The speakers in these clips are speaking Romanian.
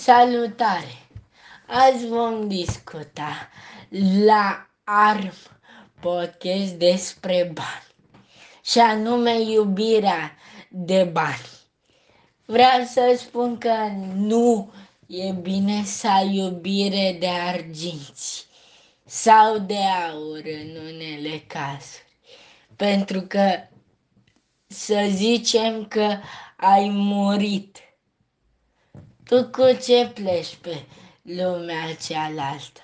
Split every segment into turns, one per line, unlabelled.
Salutare! Azi vom discuta la ARM podcast despre bani și anume iubirea de bani. Vreau să spun că nu e bine să ai iubire de arginți sau de aur în unele cazuri. Pentru că să zicem că ai murit tu cu ce pleci pe lumea cealaltă?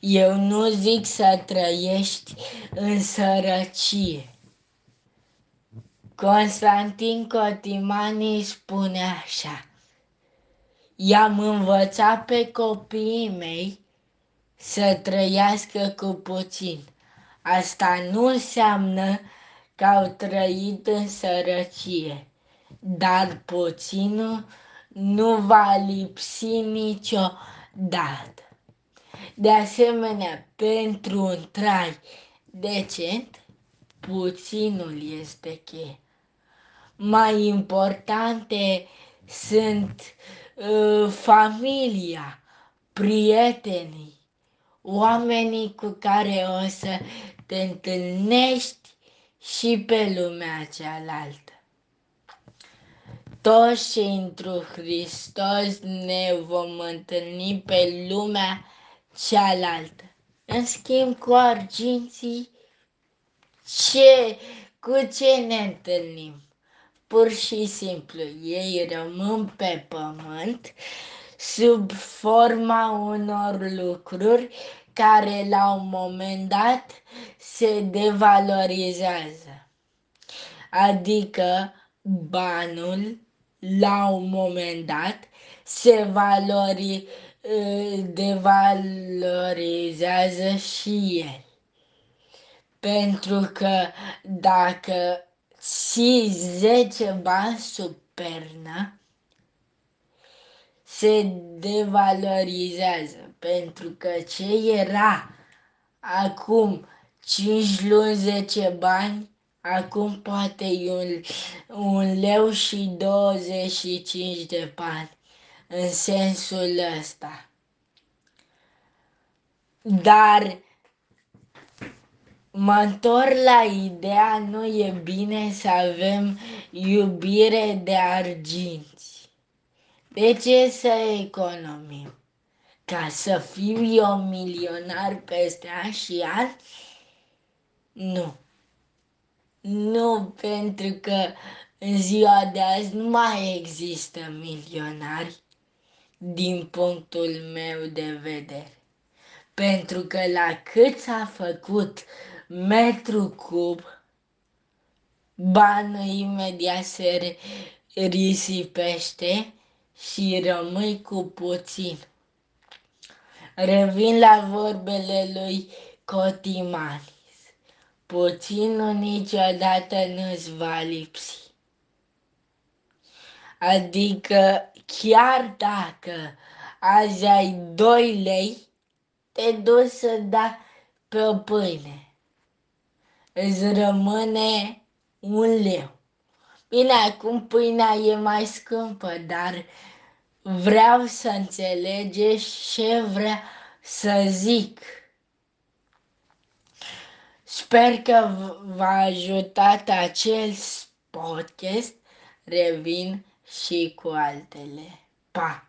Eu nu zic să trăiești în sărăcie. Constantin Cotimani spune așa. I-am învățat pe copiii mei să trăiască cu puțin. Asta nu înseamnă că au trăit în sărăcie, dar puținul nu va lipsi niciodată. De asemenea, pentru un trai decent, puținul este cheie. Mai importante sunt uh, familia, prietenii, oamenii cu care o să te întâlnești și pe lumea cealaltă toți și întru Hristos ne vom întâlni pe lumea cealaltă. În schimb, cu arginții, ce, cu ce ne întâlnim? Pur și simplu, ei rămân pe pământ sub forma unor lucruri care la un moment dat se devalorizează. Adică banul la un moment dat se valori, devalorizează și el. Pentru că dacă ții 10 bani sub pernă, se devalorizează. Pentru că ce era acum 5 luni 10 bani, Acum poate e un, un leu și 25 de bani în sensul ăsta. Dar mă întorc la ideea, nu e bine să avem iubire de arginți. De ce să economim? Ca să fiu eu milionar peste ani și ani? Nu. Nu, pentru că în ziua de azi nu mai există milionari din punctul meu de vedere. Pentru că la cât s-a făcut metru cub, banul imediat se risipește și rămâi cu puțin. Revin la vorbele lui Cotimani puținul niciodată nu-ți va lipsi. Adică chiar dacă azi ai 2 lei, te duci să dai pe o pâine. Îți rămâne un leu. Bine, acum pâinea e mai scumpă, dar vreau să înțelegeți ce vreau să zic. Sper că v-a ajutat acel podcast. Revin și cu altele. Pa!